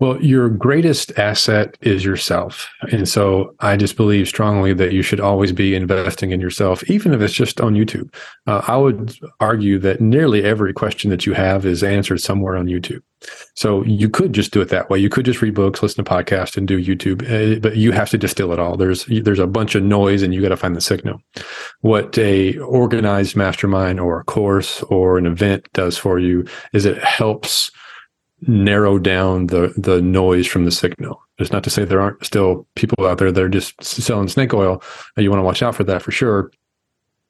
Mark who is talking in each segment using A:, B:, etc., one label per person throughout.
A: Well, your greatest asset is yourself. And so I just believe strongly that you should always be investing in yourself, even if it's just on YouTube. Uh, I would argue that nearly every question that you have is answered somewhere on YouTube. So you could just do it that way. You could just read books, listen to podcasts, and do YouTube, uh, but you have to distill it all. There's there's a bunch of noise, and you got to find the signal. What a organized mastermind or a course or an event does for you is it helps narrow down the the noise from the signal. It's not to say there aren't still people out there that are just selling snake oil. You want to watch out for that for sure.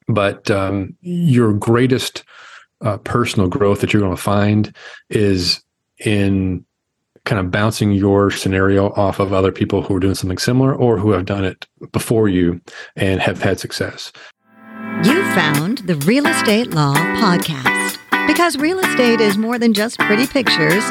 A: But um, your greatest uh, personal growth that you're going to find is in kind of bouncing your scenario off of other people who are doing something similar or who have done it before you and have had success.
B: You found the Real Estate Law Podcast. Because real estate is more than just pretty pictures,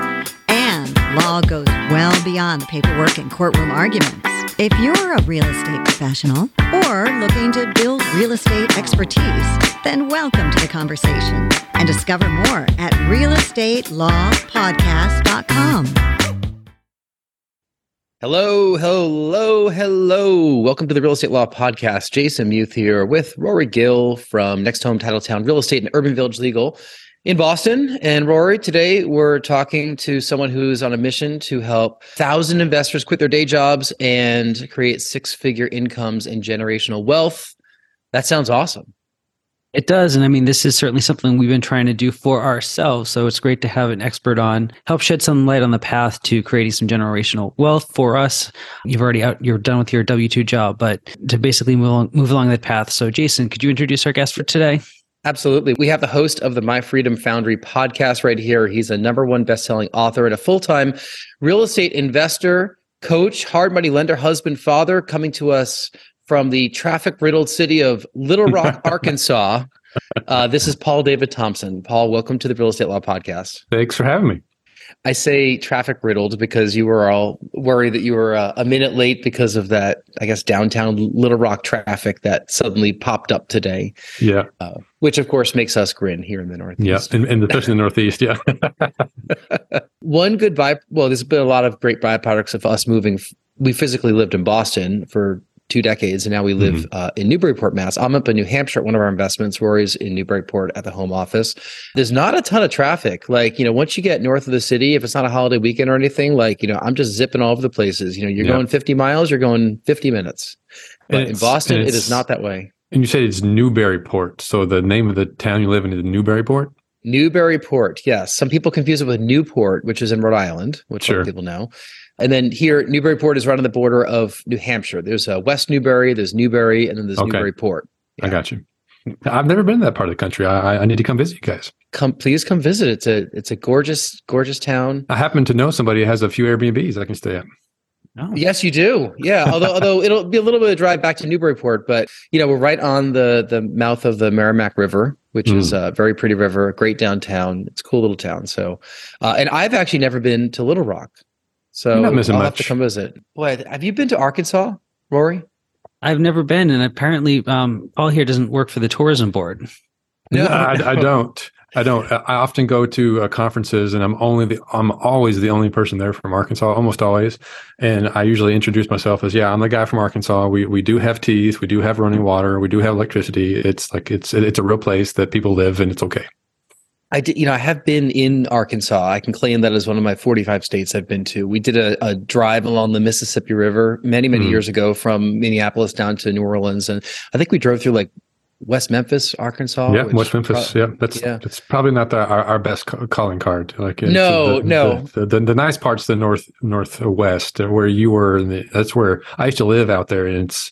B: and law goes well beyond the paperwork and courtroom arguments. If you're a real estate professional or looking to build real estate expertise, then welcome to the conversation and discover more at realestatelawpodcast.com.
C: Hello, hello, hello. Welcome to the Real Estate Law Podcast. Jason Muth here with Rory Gill from Next Home Titletown Real Estate and Urban Village Legal in Boston. And Rory, today we're talking to someone who's on a mission to help thousand investors quit their day jobs and create six figure incomes and generational wealth. That sounds awesome.
D: It does. And I mean, this is certainly something we've been trying to do for ourselves. So it's great to have an expert on, help shed some light on the path to creating some generational wealth for us. You've already out, you're done with your W 2 job, but to basically move, move along that path. So, Jason, could you introduce our guest for today?
C: Absolutely. We have the host of the My Freedom Foundry podcast right here. He's a number one best-selling author and a full-time real estate investor, coach, hard money lender, husband, father, coming to us from the traffic-riddled city of Little Rock, Arkansas. Uh, this is Paul David Thompson. Paul, welcome to the Real Estate Law Podcast.
A: Thanks for having me.
C: I say traffic riddled because you were all worried that you were uh, a minute late because of that, I guess, downtown Little Rock traffic that suddenly popped up today.
A: Yeah.
C: Uh, which, of course, makes us grin here in the Northeast.
A: Yeah. And, and especially in the Northeast. Yeah.
C: One good by, well, there's been a lot of great byproducts of us moving. We physically lived in Boston for two decades, and now we live mm-hmm. uh, in Newburyport, Mass. I'm up in New Hampshire at one of our investments. Rory's in Newburyport at the home office. There's not a ton of traffic. Like you know, once you get north of the city, if it's not a holiday weekend or anything, like you know, I'm just zipping all over the places. You know, you're yeah. going 50 miles, you're going 50 minutes. But in Boston, it is not that way.
A: And you said it's Newburyport. So the name of the town you live in is Newburyport.
C: Newburyport, yes. Some people confuse it with Newport, which is in Rhode Island, which sure. people know. And then here, Newburyport is right on the border of New Hampshire. There's uh, West Newbury, there's Newbury, and then there's okay. Newburyport.
A: Yeah. I got you. I've never been to that part of the country. I, I need to come visit you guys.
C: Come, please come visit. It's a it's a gorgeous, gorgeous town.
A: I happen to know somebody who has a few Airbnbs I can stay at.
C: Oh. Yes, you do. Yeah, although although it'll be a little bit of a drive back to Newburyport, but you know we're right on the the mouth of the Merrimack River, which mm. is a very pretty river, great downtown. It's a cool little town. So, uh, and I've actually never been to Little Rock. So I'll much. have to come visit. Boy, have you been to Arkansas, Rory?
D: I've never been, and apparently, um, Paul here doesn't work for the tourism board.
A: No, no I, I, don't. I don't. I often go to uh, conferences, and I'm only the. I'm always the only person there from Arkansas, almost always. And I usually introduce myself as, "Yeah, I'm the guy from Arkansas. We we do have teeth, we do have running water, we do have electricity. It's like it's it's a real place that people live, and it's okay."
C: I did, you know, I have been in Arkansas. I can claim that as one of my 45 states I've been to. We did a, a drive along the Mississippi River many, many mm. years ago from Minneapolis down to New Orleans. And I think we drove through like West Memphis, Arkansas.
A: Yeah, West Memphis. Pro- yeah, that's yeah. that's probably not the, our, our best calling card. Like
C: no,
A: the,
C: no.
A: The, the, the, nice parts, the north northwest, uh, where you were. The, that's where I used to live out there, and it's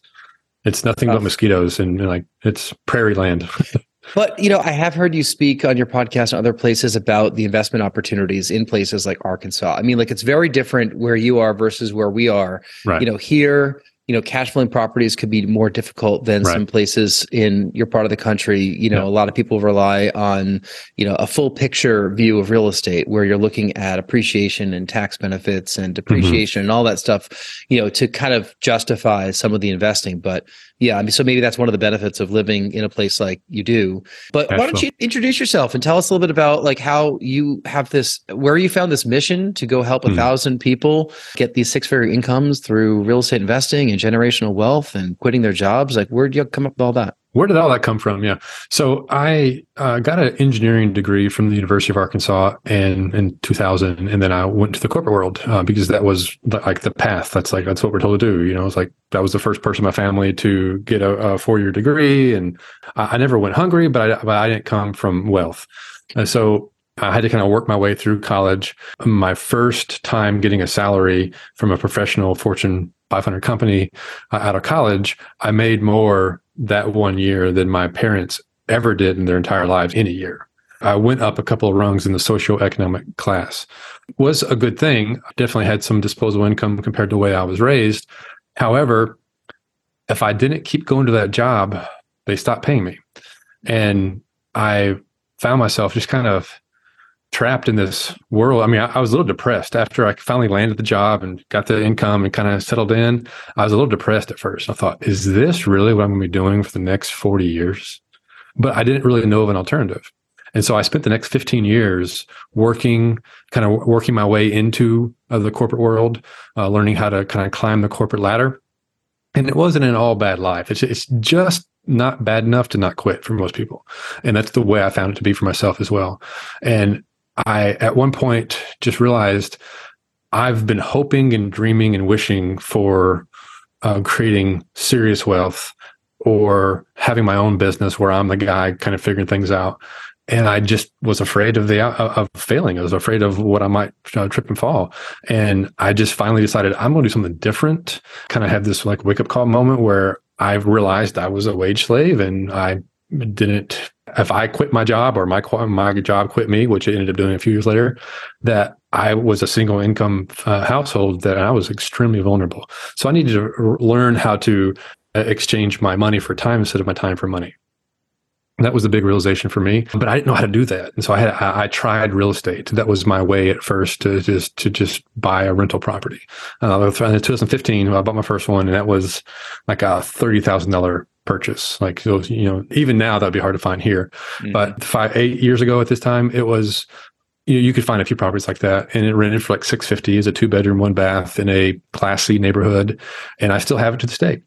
A: it's nothing but mosquitoes and, and like it's prairie land.
C: But you know, I have heard you speak on your podcast and other places about the investment opportunities in places like Arkansas. I mean, like it's very different where you are versus where we are. Right. You know, here you know, cash flowing properties could be more difficult than
A: Right.
C: some places in your part of the country. You know,
A: Yeah.
C: a lot of people rely on, you know, a full picture view of real estate where you're looking at appreciation and tax benefits and depreciation and all that stuff, you know, to kind of justify some of the investing. But yeah, I mean, so maybe that's one of the benefits of living in a place like you do. But why don't you introduce yourself and tell us a little bit about like how you have this, where you found this mission to go help a
A: Hmm.
C: thousand people get these six figure incomes through real estate investing and generational wealth and quitting their jobs? Like, where'd you come up with all that?
A: Where did all that come from? Yeah. So I uh, got an engineering degree from the University of Arkansas in, in 2000. And then I went to the corporate world uh, because that was the, like the path. That's like, that's what we're told to do. You know, it's like, that was the first person in my family to get a, a four year degree. And I, I never went hungry, but I, but I didn't come from wealth. And so I had to kind of work my way through college. My first time getting a salary from a professional Fortune 500 company uh, out of college, I made more that one year than my parents ever did in their entire lives in a year. I went up a couple of rungs in the socioeconomic class. Was a good thing. I Definitely had some disposable income compared to the way I was raised. However, if I didn't keep going to that job, they stopped paying me. And I found myself just kind of trapped in this world. I mean, I, I was a little depressed after I finally landed the job and got the income and kind of settled in. I was a little depressed at first. I thought, is this really what I'm going to be doing for the next 40 years? But I didn't really know of an alternative. And so I spent the next 15 years working, kind of working my way into uh, the corporate world, uh, learning how to kind of climb the corporate ladder. And it wasn't an all bad life. It's, it's just not bad enough to not quit for most people. And that's the way I found it to be for myself as well. And I, at one point, just realized I've been hoping and dreaming and wishing for uh, creating serious wealth or having my own business where I'm the guy kind of figuring things out. And I just was afraid of the of failing. I was afraid of what I might uh, trip and fall. And I just finally decided I'm going to do something different. Kind of had this like wake up call moment where I realized I was a wage slave and I didn't. If I quit my job or my my job quit me, which it ended up doing a few years later, that I was a single income uh, household that I was extremely vulnerable. So I needed to r- learn how to uh, exchange my money for time instead of my time for money. That was the big realization for me, but I didn't know how to do that, and so I had I, tried real estate. That was my way at first to just to just buy a rental property. Uh, in 2015, I bought my first one, and that was like a thirty thousand dollar purchase. Like those, you know, even now that'd be hard to find here.
C: Mm-hmm.
A: But five eight years ago at this time, it was you, know, you could find a few properties like that, and it rented for like six fifty as a two bedroom, one bath in a classy neighborhood, and I still have it to this day.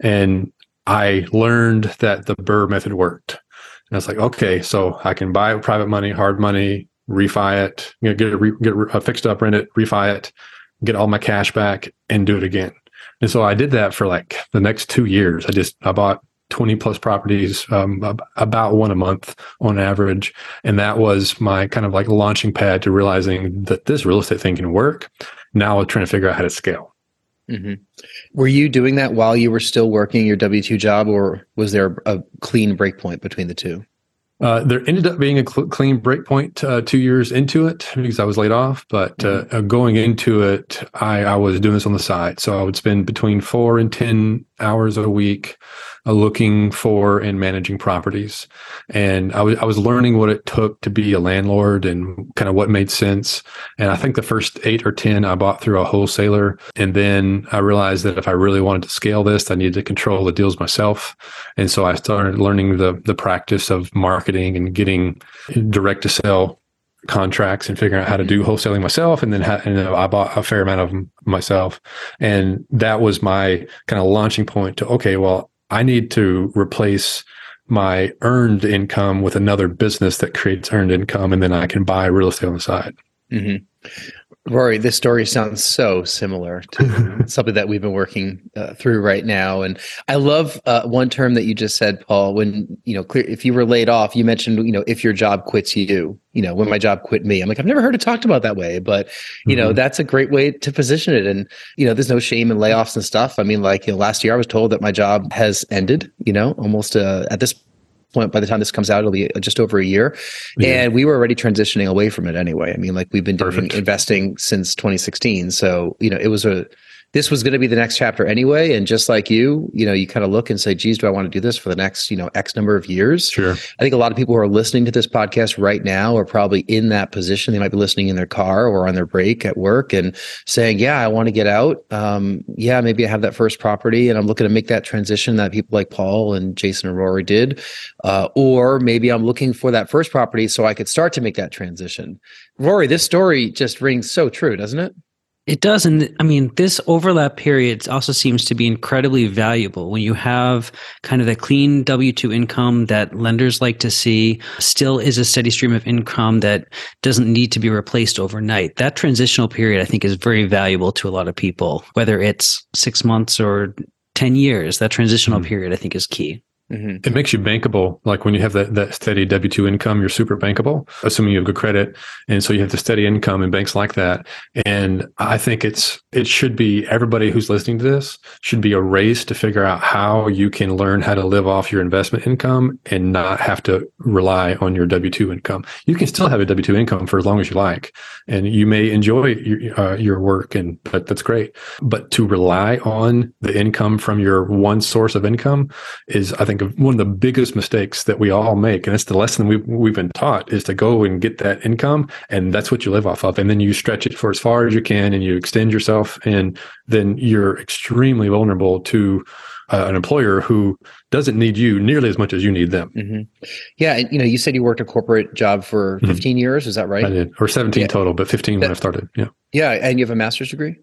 A: And I learned that the BRRRR method worked. And I was like, okay, so I can buy private money, hard money, refi it, you know, get it, re, get it uh, fixed up, rent it, refi it, get all my cash back, and do it again. And so I did that for like the next two years. I just I bought 20 plus properties, um, about one a month on average. And that was my kind of like launching pad to realizing that this real estate thing can work. Now I'm trying to figure out how to scale.
C: hmm Were you doing that while you were still working your W two job, or was there a clean break point between the two?
A: Uh, there ended up being a cl- clean breakpoint uh, two years into it because I was laid off. But uh, uh, going into it, I, I was doing this on the side. So I would spend between four and 10 hours a week uh, looking for and managing properties. And I was, I was learning what it took to be a landlord and kind of what made sense. And I think the first eight or 10 I bought through a wholesaler. And then I realized that if I really wanted to scale this, I needed to control the deals myself. And so I started learning the, the practice of marketing and getting direct to sell contracts and figuring out how to do wholesaling myself. And then and I bought a fair amount of them myself. And that was my kind of launching point to, okay, well, I need to replace my earned income with another business that creates earned income. And then I can buy real estate on the side.
C: hmm Rory, this story sounds so similar to something that we've been working uh, through right now. And I love uh, one term that you just said, Paul. When you know, clear, if you were laid off, you mentioned, you know, if your job quits you, you know, when my job quit me. I'm like, I've never heard it talked about that way, but you know,
A: Mhm.
C: that's a great way to position it. And you know, there's no shame in layoffs and stuff. I mean, like you know, last year I was told that my job has ended. You know, almost uh, at this point by the time this comes out it'll be uh, just over a year
A: Yeah.
C: and we were already transitioning away from it anyway i mean like we've been doing
A: Perfect.
C: investing since 2016 so you know it was a this was going to be the next chapter anyway. And just like you, you know, you kind of look and say, geez, do I want to do this for the next, you know, X number of years?
A: Sure.
C: I think a lot of people who are listening to this podcast right now are probably in that position. They might be listening in their car or on their break at work and saying, yeah, I want to get out. Um, yeah, maybe I have that first property and I'm looking to make that transition that people like Paul and Jason and Rory did. Uh, or maybe I'm looking for that first property so I could start to make that transition. Rory, this story just rings so true, doesn't it?
D: It does. And I mean, this overlap period also seems to be incredibly valuable when you have kind of the clean W 2 income that lenders like to see, still is a steady stream of income that doesn't need to be replaced overnight. That transitional period, I think, is very valuable to a lot of people, whether it's six months or 10 years. That transitional mm-hmm. period, I think, is key.
A: Mm-hmm. It makes you bankable. Like when you have that, that steady W 2 income, you're super bankable, assuming you have good credit. And so you have the steady income in banks like that. And I think it's, it should be everybody who's listening to this should be a race to figure out how you can learn how to live off your investment income and not have to rely on your W 2 income. You can still have a W 2 income for as long as you like. And you may enjoy your, uh, your work and but that's great. But to rely on the income from your one source of income is, I think, one of the biggest mistakes that we all make, and it's the lesson we've we've been taught is to go and get that income, and that's what you live off of, and then you stretch it for as far as you can, and you extend yourself, and then you're extremely vulnerable to uh, an employer who doesn't need you nearly as much as you need them.
C: Mm-hmm. Yeah, and, you know, you said you worked a corporate job for mm-hmm. 15 mm-hmm. years. Is that right?
A: I did, or 17 yeah. total, but 15 that, when I started. Yeah.
C: Yeah, and you have a master's degree.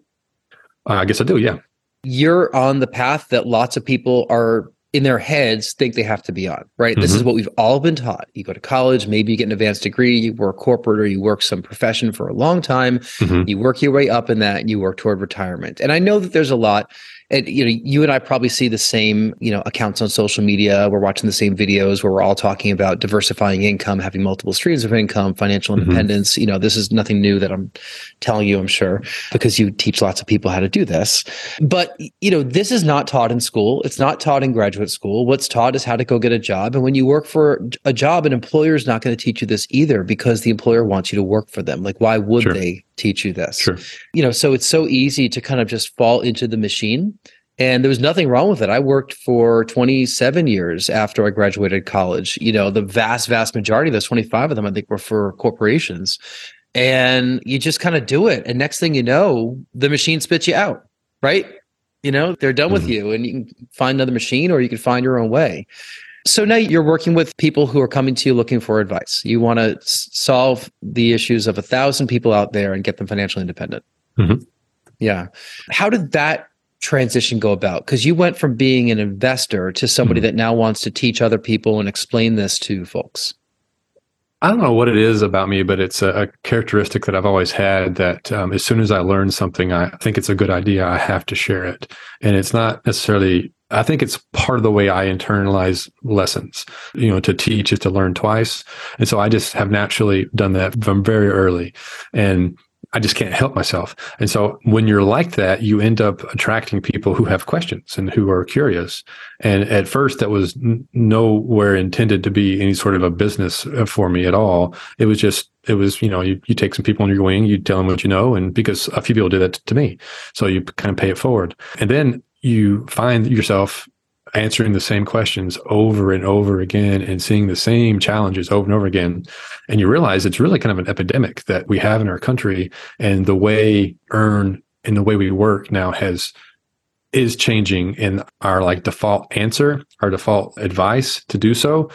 A: Uh, I guess I do. Yeah.
C: You're on the path that lots of people are in their heads think they have to be on, right? Mm-hmm. This is mm-hmm. what we've all been taught. You go to college, maybe you get an advanced degree, you work corporate or you work some profession for a long time, mm-hmm. you work your way up in that and you work toward retirement. And I know that there's a lot and you know you and i probably see the same you know accounts on social media we're watching the same videos where we're all talking about diversifying income having multiple streams of income financial mm-hmm. independence mm-hmm. you know this is nothing new that i'm telling you i'm sure because you teach lots of people how to do this but you know this is not taught in school it's not taught in graduate school what's taught is how to go get a job and when you work for a job an employer is not going to teach you this either because the employer wants you to work for them like why would sure. they teach you this.
A: Sure.
C: You know, so it's so easy to kind of just fall into the machine. And there was nothing wrong with it. I worked for 27 years after I graduated college. You know, the vast, vast majority of those 25 of them, I think, were for corporations. And you just kind of do it. And next thing you know, the machine spits you out, right? You know, they're done mm-hmm. with you and you can find another machine or you can find your own way. So now you're working with people who are coming to you looking for advice. You want to solve the issues of a thousand people out there and get them financially independent. Mm-hmm. Yeah. How did that transition go about? Because you went from being an investor to somebody mm-hmm. that now wants to teach other people and explain this to folks.
A: I don't know what it is about me, but it's a, a characteristic that I've always had that um, as soon as I learn something, I think it's a good idea, I have to share it. And it's not necessarily I think it's part of the way I internalize lessons. You know, to teach is to learn twice. And so I just have naturally done that from very early. And I just can't help myself. And so when you're like that, you end up attracting people who have questions and who are curious. And at first, that was n- nowhere intended to be any sort of a business uh, for me at all. It was just, it was, you know, you, you take some people on your wing, you tell them what you know. And because a few people did that to me. So you kind of pay it forward. And then you find yourself answering the same questions over and over again and seeing the same challenges over and over again. And you realize it's really kind of an epidemic that we have in our country. And the way earn and the way we work now has is changing in our like default answer, our default advice to do so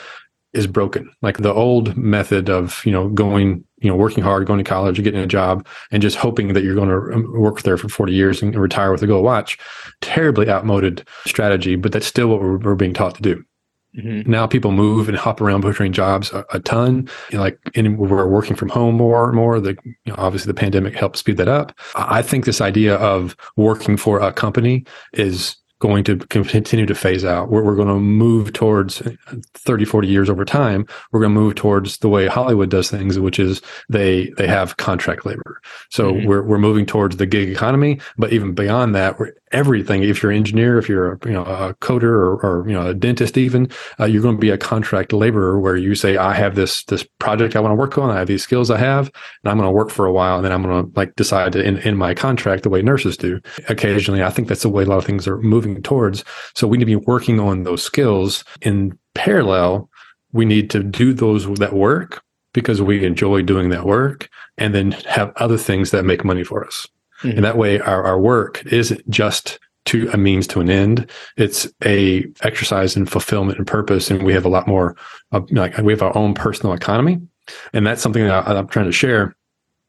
A: is broken. Like the old method of, you know, going you know, working hard, going to college, getting a job, and just hoping that you're going to um, work there for 40 years and retire with a gold watch. Terribly outmoded strategy, but that's still what we're, we're being taught to do. Mm-hmm. Now people move and hop around between jobs a, a ton. You know, like in, we're working from home more and more. The you know, obviously the pandemic helped speed that up. I think this idea of working for a company is going to continue to phase out. We're, we're going to move towards 30, 40 years over time. We're going to move towards the way Hollywood does things, which is they they have contract labor. So mm-hmm. we're we're moving towards the gig economy. But even beyond that, we're, everything. If you're an engineer, if you're a, you know a coder or, or you know a dentist, even uh, you're going to be a contract laborer where you say, I have this this project I want to work on. I have these skills I have, and I'm going to work for a while, and then I'm going to like decide to end, end my contract the way nurses do. Occasionally, I think that's the way a lot of things are moving towards. So we need to be working on those skills in parallel. We need to do those that work because we enjoy doing that work and then have other things that make money for us. Mm-hmm. And that way our, our work isn't just to a means to an end. It's a exercise in fulfillment and purpose. And we have a lot more, uh, like we have our own personal economy. And that's something that I, I'm trying to share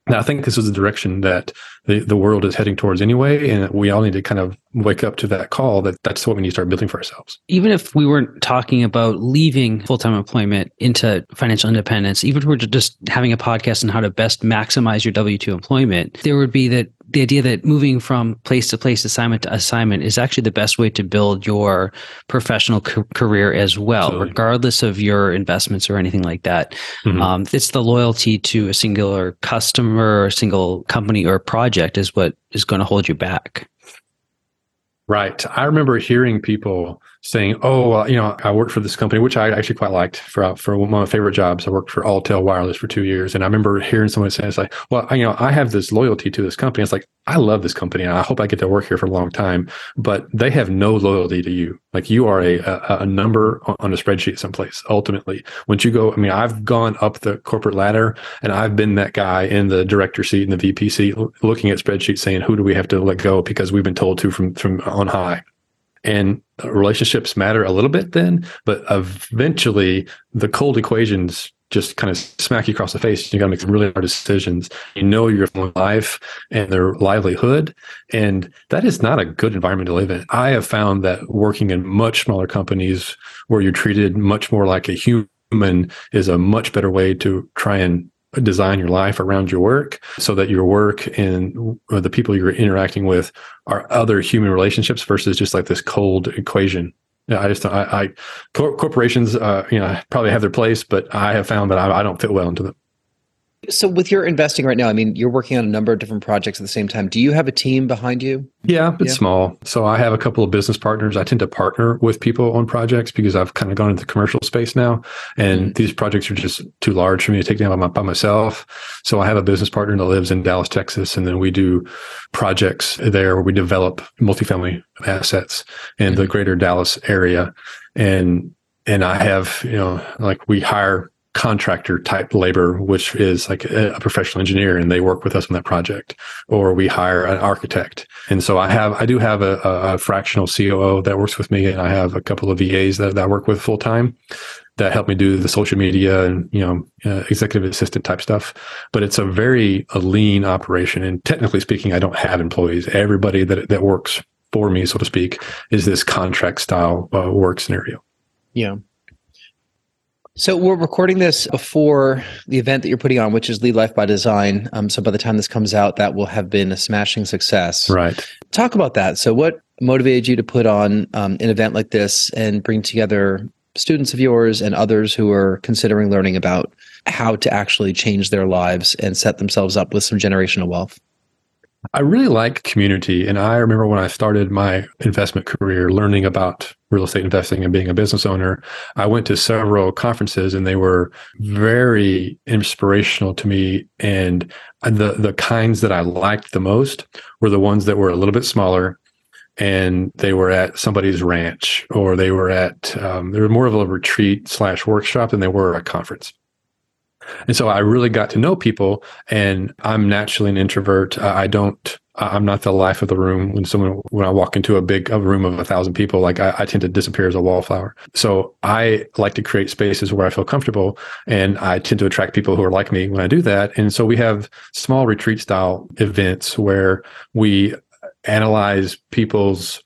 A: now, I think this is the direction that the, the world is heading towards anyway. And we all need to kind of wake up to that call that that's what we need to start building for ourselves.
D: Even if we weren't talking about leaving full time employment into financial independence, even if we're just having a podcast on how to best maximize your W 2 employment, there would be that the idea that moving from place to place, assignment to assignment, is actually the best way to build your professional ca- career as well, Absolutely. regardless of your investments or anything like that. Mm-hmm. Um, it's the loyalty to a singular customer, or a single company, or project is what is going to hold you back.
A: Right. I remember hearing people saying, "Oh, well, you know, I worked for this company, which I actually quite liked for for one of my favorite jobs. I worked for Alltel Wireless for two years, and I remember hearing someone say, "It's like, well, you know, I have this loyalty to this company. It's like I love this company, and I hope I get to work here for a long time. But they have no loyalty to you. Like you are a a, a number on a spreadsheet someplace. Ultimately, once you go, I mean, I've gone up the corporate ladder, and I've been that guy in the director seat and the VP seat, looking at spreadsheets, saying, "Who do we have to let go because we've been told to from from on high." And relationships matter a little bit then, but eventually the cold equations just kind of smack you across the face. You got to make some really hard decisions. You know your life and their livelihood, and that is not a good environment to live in. I have found that working in much smaller companies where you're treated much more like a human is a much better way to try and design your life around your work so that your work and the people you're interacting with are other human relationships versus just like this cold equation. I just, I, I corporations, uh, you know, probably have their place, but I have found that I, I don't fit well into them.
C: So, with your investing right now, I mean, you're working on a number of different projects at the same time. Do you have a team behind you?
A: Yeah, it's yeah. small. So, I have a couple of business partners. I tend to partner with people on projects because I've kind of gone into the commercial space now, and mm-hmm. these projects are just too large for me to take down by, by myself. So, I have a business partner that lives in Dallas, Texas, and then we do projects there where we develop multifamily assets in mm-hmm. the greater Dallas area, and and I have you know like we hire contractor type labor, which is like a, professional engineer and they work with us on that project, or we hire an architect. And so I have, I do have a, a fractional COO that works with me and I have a couple of VAs that, that I work with full time that help me do the social media and, you know, uh, executive assistant type stuff. But it's a very a lean operation. And technically speaking, I don't have employees. Everybody that, that works for me, so to speak, is this contract style uh, work scenario.
C: Yeah. So we're recording this before the event that you're putting on, which is Lead Life by Design. Um, so by the time this comes out, that will have been a smashing success.
A: Right.
C: Talk about that. So what motivated you to put on um, an event like this and bring together students of yours and others who are considering learning about how to actually change their lives and set themselves up with some generational wealth?
A: I really like community. And I remember when I started my investment career learning about real estate investing and being a business owner, I went to several conferences and they were very inspirational to me. And the, the kinds that I liked the most were the ones that were a little bit smaller and they were at somebody's ranch or they were at, um, they were more of a retreat slash workshop than they were a conference. And so I really got to know people and I'm naturally an introvert. I don't, I'm not the life of the room when someone, when I walk into a big a room of a thousand people, like I, I tend to disappear as a wallflower. So I like to create spaces where I feel comfortable and I tend to attract people who are like me when I do that. And so we have small retreat style events where we analyze people's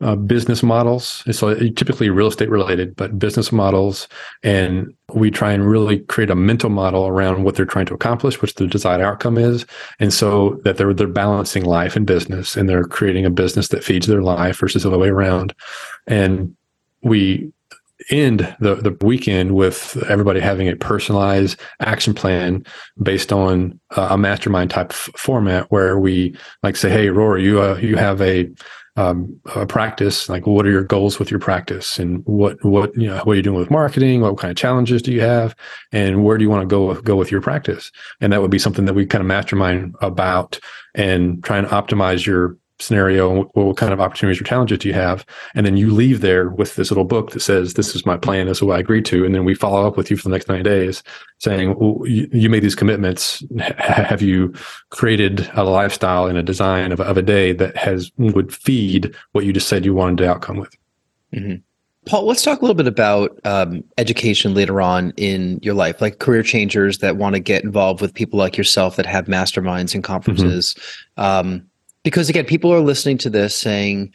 A: uh, business models. So typically real estate related, but business models. And we try and really create a mental model around what they're trying to accomplish, which the desired outcome is. And so that they're, they're balancing life and business and they're creating a business that feeds their life versus the other way around. And we end the, the weekend with everybody having a personalized action plan based on uh, a mastermind type f- format where we like say, Hey, Rory, you, uh, you have a, um, a practice like what are your goals with your practice? And what what you know what are you doing with marketing? What kind of challenges do you have? And where do you want to go go with your practice? And that would be something that we kind of mastermind about and try and optimize your scenario what, what kind of opportunities or challenges do you have and then you leave there with this little book that says this is my plan this is what i agreed to and then we follow up with you for the next 90 days saying well, you, you, made these commitments H- have you created a lifestyle and a design of, of a day that has would feed what you just said you wanted to outcome with
C: mm-hmm. Paul, let's talk a little bit about um, education later on in your life, like career changers that want to get involved with people like yourself that have masterminds and conferences. Mm-hmm. Um, because again, people are listening to this saying,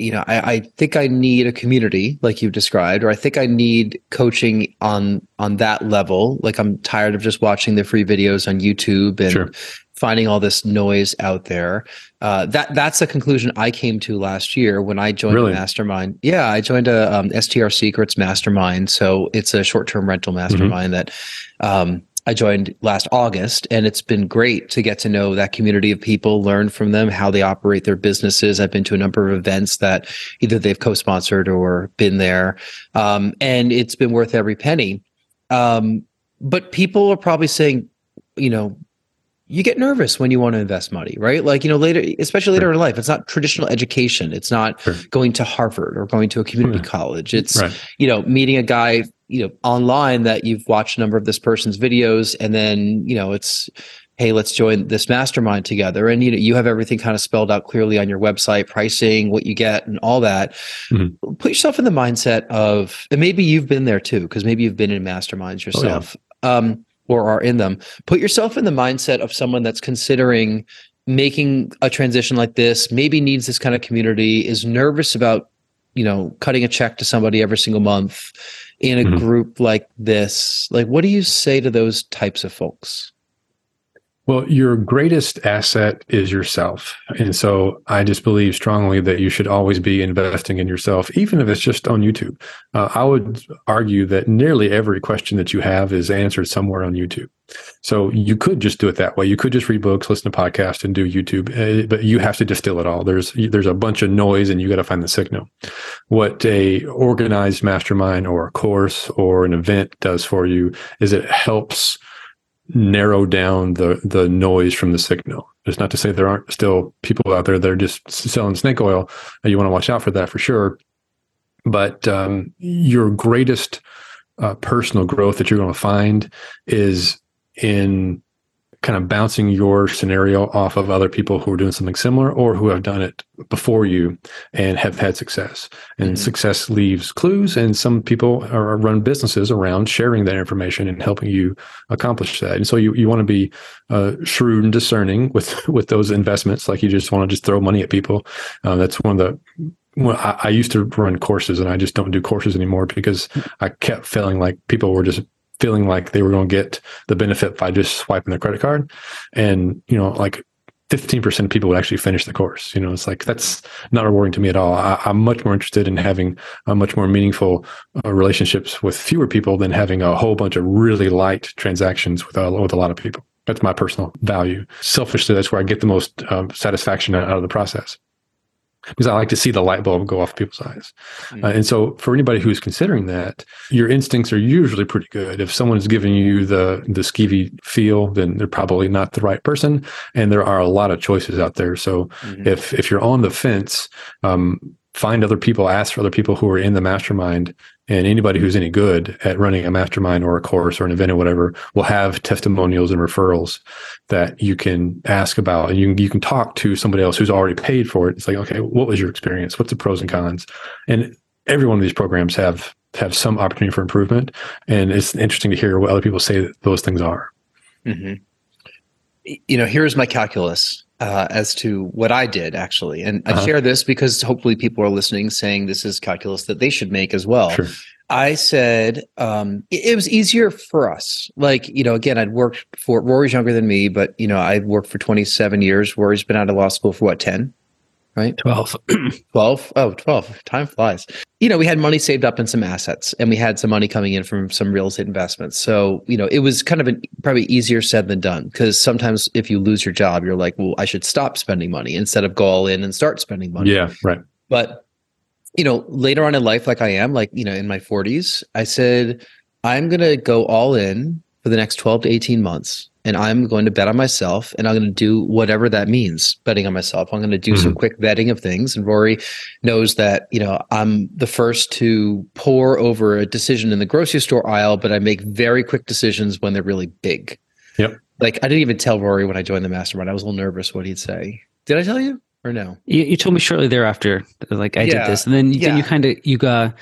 C: you know, I, I, think I need a community like you've described, or I think I need coaching on on that level. Like I'm tired of just watching the free videos on YouTube and sure. finding all this noise out there. Uh, that that's a conclusion I came to last year when I joined really? a mastermind. Yeah, I joined a um, STR Secrets mastermind. So it's a short term rental mm-hmm. mastermind mm-hmm. that um, I joined last August, and it's been great to get to know that community of people, learn from them, how they operate their businesses. I've been to a number of events that either they've co sponsored or been there, um, and it's been worth every penny. Um, but people are probably saying, you know, you get nervous when you want to invest money, right? Like, you know, later, especially later sure. in life, it's not traditional education. It's not sure. going to Harvard or going to a community yeah. college. It's, right. you know, meeting a guy you know online that you've watched a number of this person's videos and then you know it's hey let's join this mastermind together and you know you have everything kind of spelled out clearly on your website pricing what you get and all that mm-hmm. put yourself in the mindset of and maybe you've been there too because maybe you've been in masterminds yourself oh, yeah. um, or are in them put yourself in the mindset of someone that's considering making a transition like this maybe needs this kind of community is nervous about you know cutting a check to somebody every single month in a mm-hmm. group like this like what do you say to those types of folks
A: well, your greatest asset is yourself. And so I just believe strongly that you should always be investing in yourself, even if it's just on YouTube. Uh, I would argue that nearly every question that you have is answered somewhere on YouTube. So you could just do it that way. You could just read books, listen to podcasts, and do YouTube, uh, but you have to distill it all. There's there's a bunch of noise, and you got to find the signal. What a organized mastermind or a course or an event does for you is it helps narrow down the the noise from the signal. It's not to say there aren't still people out there that are just selling snake oil. You want to watch out for that for sure. But um, your greatest uh, personal growth that you're going to find is in kind of bouncing your scenario off of other people who are doing something similar or who have done it before you and have had success. And mm-hmm. success leaves clues, and some people are run businesses around sharing that information and helping you accomplish that. And so you, you want to be uh, shrewd and discerning with with those investments. Like you just want to just throw money at people. Uh, that's one of the well, I, I, used to run courses and I just don't do courses anymore because I kept feeling like people were just feeling like they were going to get the benefit by just swiping their credit card. And, you know, like 15% of people would actually finish the course. You know, it's like that's not rewarding to me at all. I, am much more interested in having a much more meaningful uh, relationships with fewer people than having a whole bunch of really light transactions with a, with a lot of people. That's my personal value. Selfishly, that's where I get the most um, satisfaction out of the process because I like to see the light bulb go off people's eyes. Mm-hmm. Uh, and so, for anybody who's considering that, your instincts are usually pretty good. If someone is giving you the the skeevy feel, then they're probably not the right person. And there are a lot of choices out there. So, mm-hmm. if if you're on the fence, um, find other people, ask for other people who are in the mastermind, and anybody who's any good at running a mastermind or a course or an event or whatever will have testimonials and referrals that you can ask about. And you, you can talk to somebody else who's already paid for it. It's like, okay, what was your experience? What's the pros and cons? And every one of these programs have have some opportunity for improvement. And it's interesting to hear what other people say those things are.
C: Mm-hmm. You know, here's my calculus. Uh, as to what I did actually, and I
A: Uh-huh.
C: share this because hopefully people are listening, saying this is calculus that they should make as well.
A: Sure.
C: I said um, it, it was easier for us. Like, you know, again, I'd worked for Rory's younger than me, but you know, I'd worked for 27 years. Rory's been out of law school for what, 10, right?
D: 12.
C: 12? Oh, 12. Time flies. You know, we had money saved up in some assets and we had some money coming in from some real estate investments. So, you know, it was kind of an, probably easier said than done because sometimes if you lose your job, you're like, well, I should stop spending money instead of go all in and start spending money.
A: Yeah, right.
C: But you know, later on in life, like I am, like you know, in my 40s, I said I'm going to go all in for the next 12 to 18 months, and I'm going to bet on myself, and I'm going to do whatever that means. Betting on myself, I'm going to do some mm-hmm. quick vetting of things. And Rory knows that you know I'm the first to pour over a decision in the grocery store aisle, but I make very quick decisions when they're really big.
A: Yep.
C: Like I didn't even tell Rory when I joined the mastermind. I was a little nervous what he'd say. Did I tell you or no?
D: You, you told me shortly thereafter, like I
C: Yeah,
D: did this, and then then you kind of you got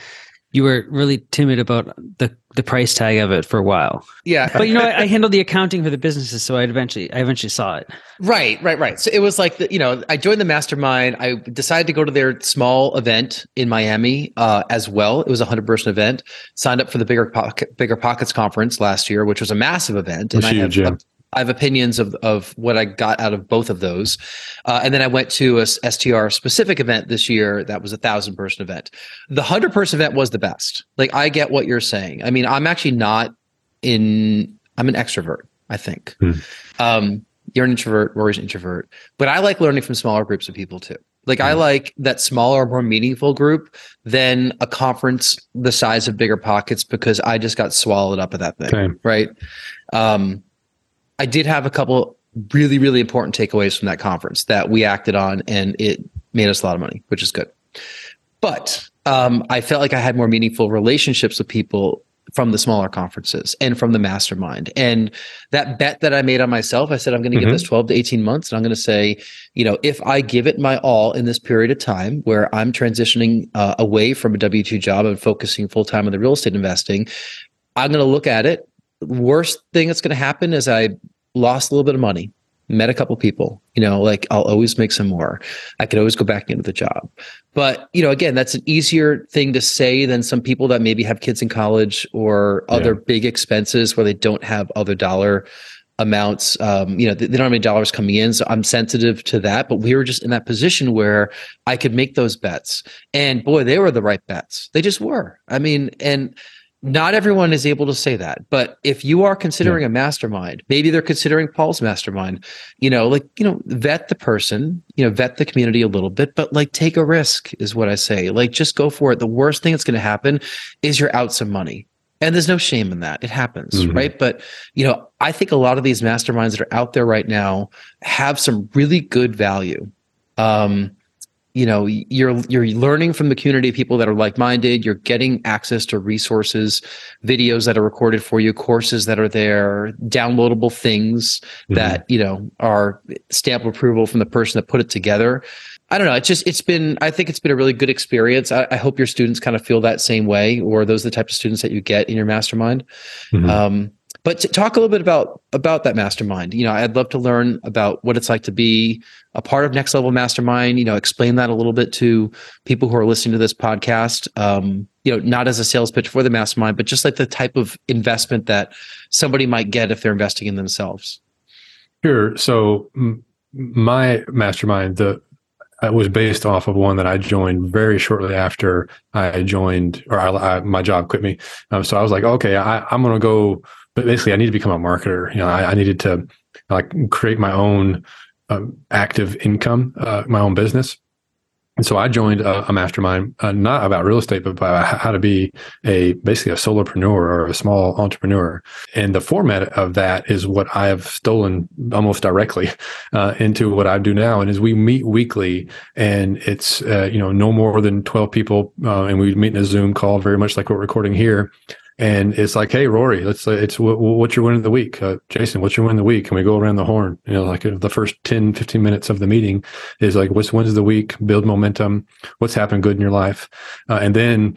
D: you were really timid about the the price tag of it for a while.
C: Yeah.
D: But you know, I, I handled the accounting for the businesses, so I eventually I eventually saw it.
C: Right, right, right. So it was like the, you know, I joined the mastermind. I decided to go to their small event in Miami uh, as well. It was a hundred person event. Signed up for the BiggerPocket, bigger pockets conference last year, which was a massive event.
A: It was
C: I have,
A: huge, yeah.
C: I have opinions of of what I got out of both of those. Uh, and then I went to a STR specific event this year that was a thousand person event. The hundred person event was the best. Like I get what you're saying. I mean, I'm actually not in. I'm an extrovert. I think.
A: Hmm.
C: Um, you're an introvert. Rory's an introvert. But I like learning from smaller groups of people too. Like I
A: Hmm.
C: like that smaller, more meaningful group than a conference the size of BiggerPockets because I just got swallowed up at that thing right? Um, I did have a couple really, really important takeaways from that conference that we acted on, and it made us a lot of money, which is good. But um, I felt like I had more meaningful relationships with people from the smaller conferences and from the mastermind. And that bet that I made on myself, I said, I'm going to give
A: Mhm.
C: this 12 to 18 months. And I'm going to say, you know, if I give it my all in this period of time where I'm transitioning uh, away from a W 2 job and focusing full time on the real estate investing, I'm going to look at it. Worst thing that's going to happen is I lost a little bit of money, met a couple people. You know, like I'll always make some more. I could always go back into the job. But, you know, again, that's an easier thing to say than some people that maybe have kids in college or other big expenses where they don't have other dollar amounts. Um, you know, they don't have any dollars coming in. So I'm sensitive to that. But we were just in that position where I could make those bets. And boy, they were the right bets. They just were. I mean, and not everyone is able to say that. But if you are considering a mastermind, maybe they're considering Paul's mastermind, you know, like, you know, vet the person, you know, vet the community a little bit, but like take a risk is what I say. Like just go for it. The worst thing that's going to happen is you're out some money. And there's no shame in that. It happens,
A: Mhm.
C: right? But, you know, I think a lot of these masterminds that are out there right now have some really good value. Um, you know you're you're learning from the community of people that are like-minded you're getting access to resources videos that are recorded for you courses that are there downloadable things
A: Mhm.
C: that you know are stamp approval from the person that put it together i don't know it's just it's been i think it's been a really good experience i, I hope your students kind of feel that same way or those are the types of students that you get in your mastermind
A: Mhm.
C: um, but talk a little bit about about that mastermind. You know, I'd love to learn about what it's like to be a part of Next Level Mastermind. You know, explain that a little bit to people who are listening to this podcast. Um, you know, not as a sales pitch for the mastermind, but just like the type of investment that somebody might get if they're investing in themselves.
A: Sure. So m- my mastermind, the it was based off of one that I joined very shortly after I joined, or I, I, my job quit me. Um, so I was like, okay, I, I'm going to go. But basically, I need to become a marketer. You know, I, I needed to like create my own um, active income, uh, my own business. And so I joined a, a mastermind, uh, not about real estate, but about how to be a basically a solopreneur or a small entrepreneur. And the format of that is what I have stolen almost directly uh, into what I do now. And is we meet weekly, and it's uh, you know no more than twelve people, uh, and we meet in a Zoom call, very much like we're recording here. And it's like, hey, Rory, let's. say it's what, what's your win of the week, uh, Jason? What's your win of the week? And we go around the horn. You know, like uh, the first 10, 15 minutes of the meeting is like, what's wins of the week? Build momentum. What's happened good in your life? Uh, and then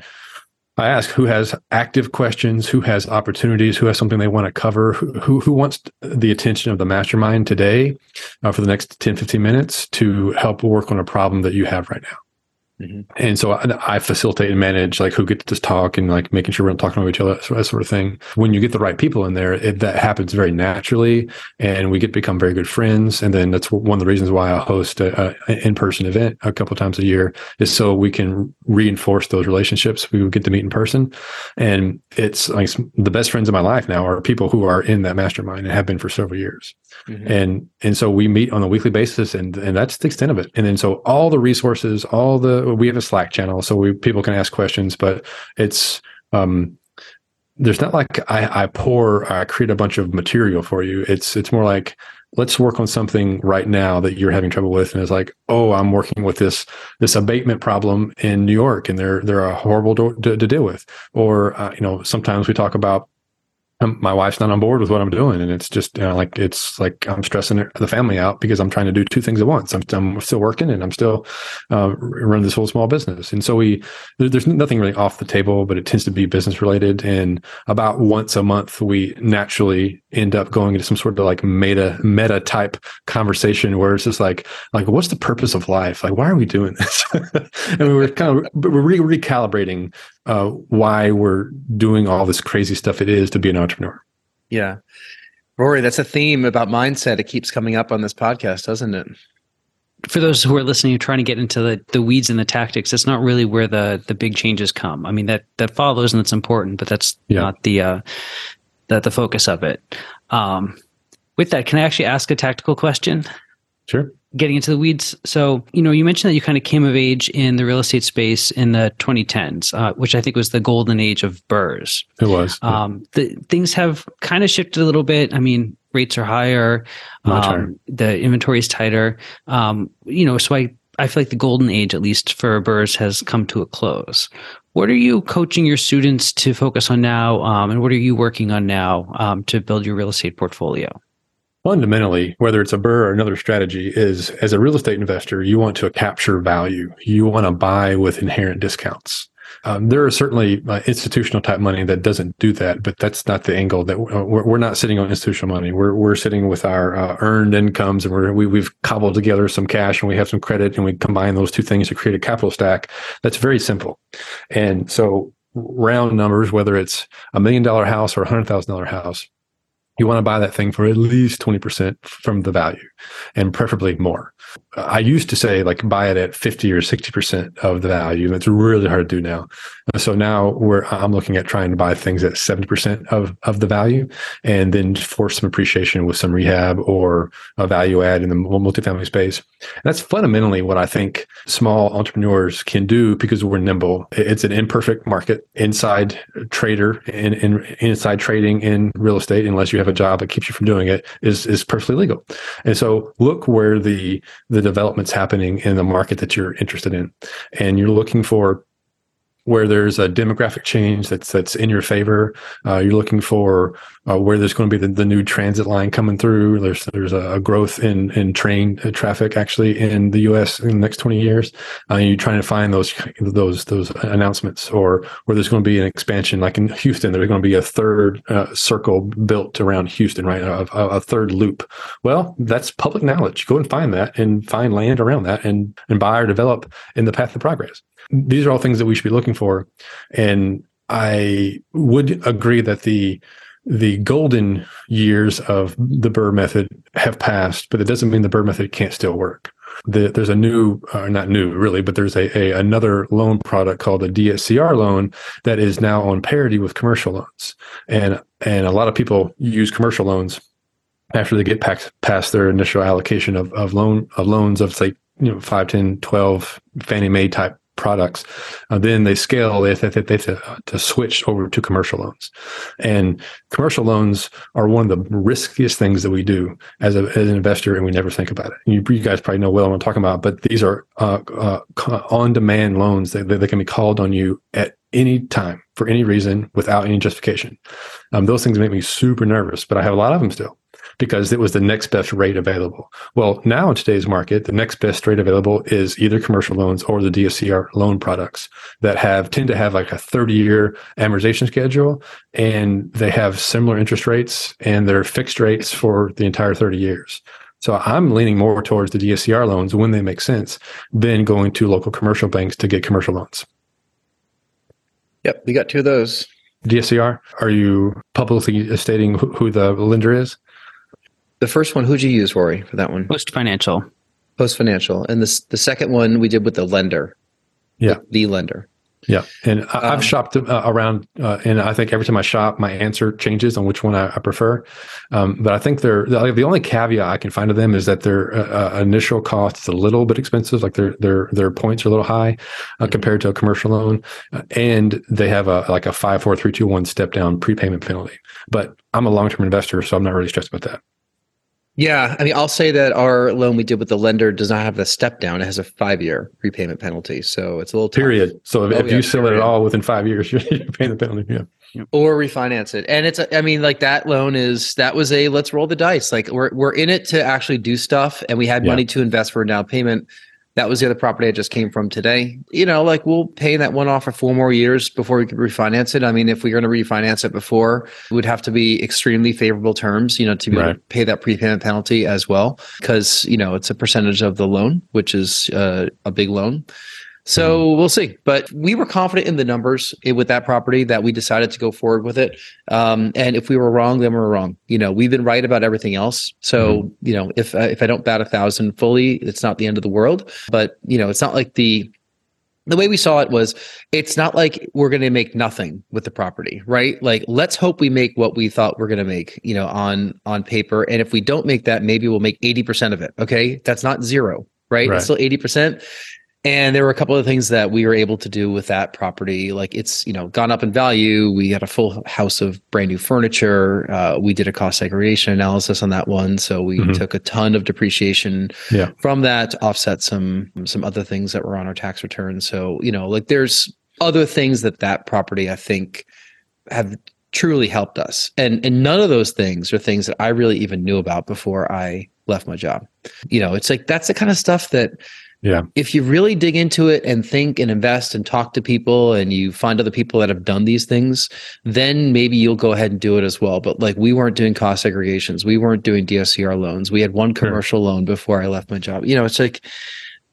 A: I ask who has active questions, who has opportunities, who has something they want to cover, who, who, who wants the attention of the mastermind today uh, for the next 10, 15 minutes to help work on a problem that you have right now. Mm-hmm. And so I, I, facilitate and manage like who gets to talk and like making sure we're not talking to each other, that sort of thing. When you get the right people in there, it, that happens very naturally, and we get to become very good friends. And then that's one of the reasons why I host a, a in-person event a couple times a year is so we can reinforce those relationships. We get to meet in person, and it's like the best friends of my life now are people who are in that mastermind and have been for several years. Mm-hmm. And and so we meet on a weekly basis, and and that's the extent of it. And then so all the resources, all the we have a Slack channel, so we people can ask questions, but it's um there's not like I, I pour I create a bunch of material for you. It's it's more like let's work on something right now that you're having trouble with and it's like oh i'm working with this this abatement problem in new york and they're they're a horrible to, to, to deal with or uh, you know sometimes we talk about my wife's not on board with what I'm doing, and it's just you know, like it's like I'm stressing the family out because I'm trying to do two things at once. I'm, I'm still working and I'm still uh, running this whole small business, and so we there's nothing really off the table, but it tends to be business related. And about once a month, we naturally end up going into some sort of like meta meta type conversation where it's just like like what's the purpose of life? Like why are we doing this? and we were kind of we're re- recalibrating uh, why we're doing all this crazy stuff it is to be an entrepreneur.
C: Yeah. Rory, that's a theme about mindset. It keeps coming up on this podcast, doesn't it?
D: For those who are listening, trying to get into the, the weeds and the tactics, that's not really where the the big changes come. I mean that that follows and that's important, but that's yeah. not the uh, the the focus of it. Um, with that, can I actually ask a tactical question?
A: Sure
D: getting into the weeds. So, you know, you mentioned that you kind of came of age in the real estate space in the 2010s, uh, which I think was the golden age of BRRRRs.
A: It was.
D: Um, the, things have kind of shifted a little bit. I mean, rates are higher.
A: Much um, higher.
D: The inventory is tighter. Um, you know, so I, I feel like the golden age, at least for BRRRRs, has come to a close. What are you coaching your students to focus on now? Um, and what are you working on now um, to build your real estate portfolio?
A: Fundamentally, whether it's a BRRRR or another strategy, is as a real estate investor, you want to capture value. You want to buy with inherent discounts. Um, there are certainly uh, institutional type money that doesn't do that, but that's not the angle that uh, we're, we're, not sitting on institutional money. We're, we're sitting with our uh, earned incomes and we're, we, we've cobbled together some cash and we have some credit and we combine those two things to create a capital stack. That's very simple. And so round numbers, whether it's a million dollar house or a hundred thousand dollar house, you want to buy that thing for at least 20% from the value and preferably more. I used to say like buy it at 50 or 60% of the value. That's really hard to do now. So now we're, I'm looking at trying to buy things at 70% of, of the value and then force some appreciation with some rehab or a value add in the multifamily space. And that's fundamentally what I think small entrepreneurs can do because we're nimble. It's an imperfect market inside trader and in, inside trading in real estate, unless you have a job that keeps you from doing it is, is perfectly legal. And so look where the, the developments happening in the market that you're interested in. And you're looking for where there's a demographic change that's that's in your favor. Uh, you're looking for uh, where there's going to be the, the, new transit line coming through. There's there's a, growth in in train uh, traffic actually in the U.S. in the next 20 years. Uh, you're trying to find those those those announcements, or where there's going to be an expansion, like in Houston, there's going to be a third uh, circle built around Houston, right? A, a, a, third loop. Well, that's public knowledge. Go and find that, and find land around that, and and buy or develop in the path of progress these are all things that we should be looking for. And I would agree that the the golden years of the BRRRR method have passed, but it doesn't mean the BRRRR method can't still work. The, there's a new, uh, not new really, but there's a, a, another loan product called a DSCR loan that is now on parity with commercial loans, and and a lot of people use commercial loans after they get past, past their initial allocation of, of loan of loans of say you know 5 10 12 fannie mae type products. Uh, then they scale, they to, they have to, to, switch over to commercial loans. And commercial loans are one of the riskiest things that we do as, a, as an investor, and we never think about it. You, you guys probably know well what I'm talking about, but these are uh, uh, on demand loans that, that can be called on you at any time for any reason without any justification. Um, those things make me super nervous, but I have a lot of them still because it was the next best rate available. Well, now in today's market, the next best rate available is either commercial loans or the DSCR loan products that have tend to have like a 30 year amortization schedule and they have similar interest rates and they're fixed rates for the entire 30 years. So I'm leaning more towards the DSCR loans when they make sense than going to local commercial banks to get commercial loans.
C: Yep, we got two of those.
A: DSCR, are you publicly stating who the lender is?
C: The first one, who'd you use, Rory, for that one?
D: Post Financial.
C: Post Financial. And the, the second one we did with the lender.
A: Yeah.
C: The, the lender.
A: Yeah, and I, have um, shopped uh, around, uh, and I think every time I shop, my answer changes on which one I, I prefer. Um, but I think they're the only caveat I can find to them is that their uh, uh, initial cost is a little bit expensive, like their their their points are a little high uh, mm-hmm. compared to a commercial loan, uh, and they have a like a five, four, three, two, one step down prepayment penalty. But I'm a long term investor, so I'm not really stressed about that.
C: Yeah, I mean, I'll say that our loan we did with the lender does not have the step down. It has a five year repayment penalty, so it's a little tough.
A: period. So if, oh, if yeah, you sell period. it at all within five years, you're paying the penalty. Yeah.
C: Or refinance it, and it's. I mean, like that loan is that was a let's roll the dice. Like we're we're in it to actually do stuff, and we had yeah. money to invest for a down payment. That was the other property I just came from today. You know, like we'll pay that one off for four more years before we could refinance it. I mean, if we are going to refinance it before, it would have to be extremely favorable terms, you know, to be right. able to pay that prepayment penalty as well, because, you know, it's a percentage of the loan, which is uh, a big loan. So mm-hmm. we'll see. But we were confident in the numbers with that property that we decided to go forward with it. Um, and if we were wrong, then we are wrong. You know, we've been right about everything else. So mm-hmm. you know, if uh, if I don't bat a thousand fully, it's not the end of the world. But you know, it's not like the the way we saw it was it's not like we're going to make nothing with the property right like let's hope we make what we thought we're going to make you know on on paper and if we don't make that maybe we'll make 80% of it okay that's not zero right, right. it's still 80% and there were a couple of things that we were able to do with that property. Like it's, you know, gone up in value. We had a full house of brand new furniture. Uh, we did a cost segregation analysis on that one. So we mm-hmm. took a ton of depreciation yeah. from that to offset some, some other things that were on our tax return. So, you know, like there's other things that that property, I think have truly helped us. And, and none of those things are things that I really even knew about before I left my job. You know, it's like, that's the kind of stuff that,
A: yeah.
C: If you really dig into it and think and invest and talk to people and you find other people that have done these things, then maybe you'll go ahead and do it as well. But like we weren't doing cost segregations, we weren't doing DSCR loans. We had one commercial sure. loan before I left my job. You know, it's like